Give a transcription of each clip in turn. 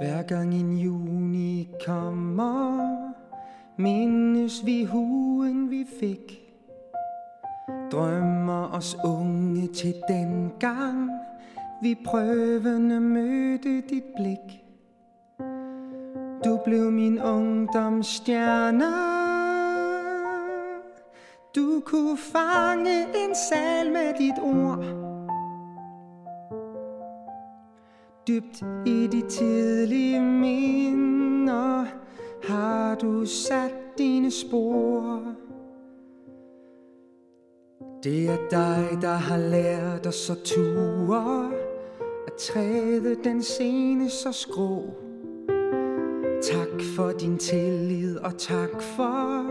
Hver gang en juni kommer, mindes vi huen vi fik. Drømmer os unge til den gang, vi prøvende mødte dit blik. Du blev min ungdomsstjerne. Du kunne fange en sal med dit ord. Dybt i de tidlige minder. Har du sat dine spor. Det er dig, der har lært os at ture. At træde den scene så skrå. Tak for din tillid og tak for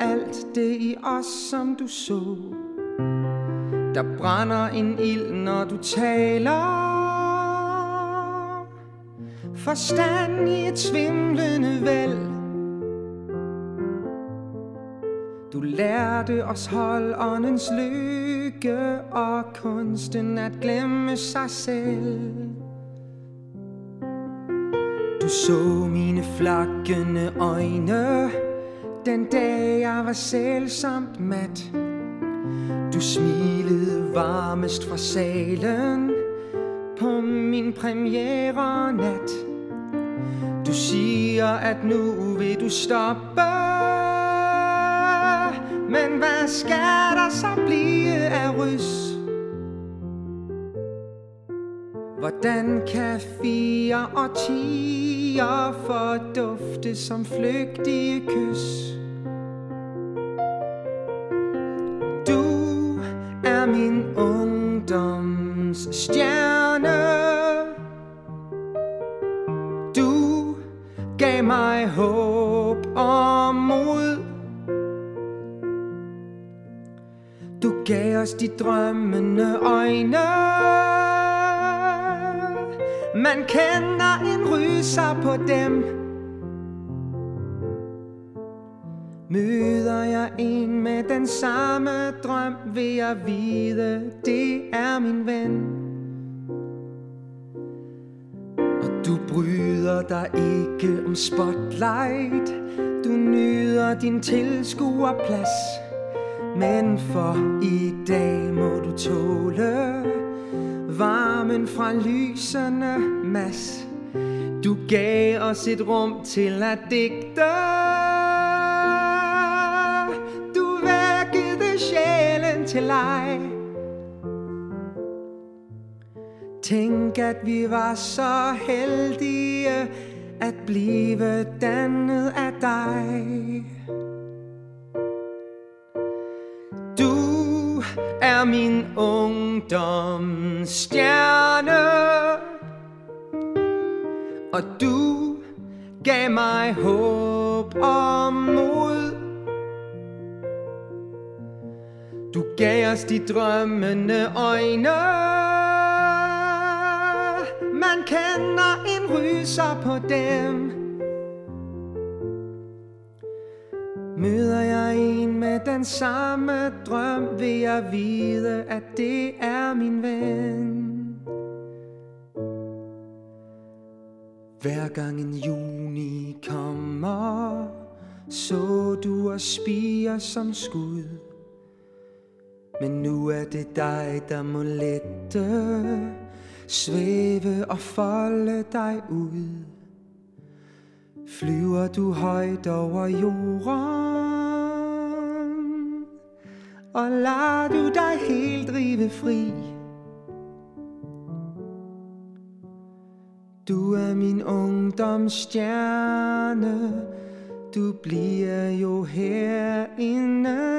Alt det i os, som du så. Der brænder en ild, når du taler. Forstand i et svimlende væld Du lærte os hold åndens lykke og kunsten at glemme sig selv. Du så mine flakkende øjne, den dag jeg var selvsamt mat. Du smilede varmest fra salen på min premiere nat. Du siger, at nu vil du stoppe men hvad skal der så blive af rys? Hvordan kan fire og tiger fordufte som flygtige kys? Du er min ungdoms stjerne mig håb og mod. Du gav os de drømmende øjne. Man kender en ryser på dem. Møder jeg en med den samme drøm Vil jeg vide, det er min ven. Bryder dig ikke om spotlight. Du nyder din tilskuerplads. Men for i dag må du tåle Varmen fra lyserne, mas. Du gav os et rum til at digte. Du vækkede sjælen til leg. Tænk at vi var så heldige At blive dannet af dig. Du er min ungdoms stjerne Og du gav mig håb og mod. Du gav os de drømmende øjne. Man kender en ryser på dem Møder jeg en med den samme drøm, vil jeg vide, at det er min ven. Hver gang en juni kommer, så du og spiger som skud. Men nu er det dig, der må lette, svæve og folde dig ud. Flyver du højt over jorden? Og lader du dig helt drive fri? Du er min ungdomsstjerne. Du bliver jo herinde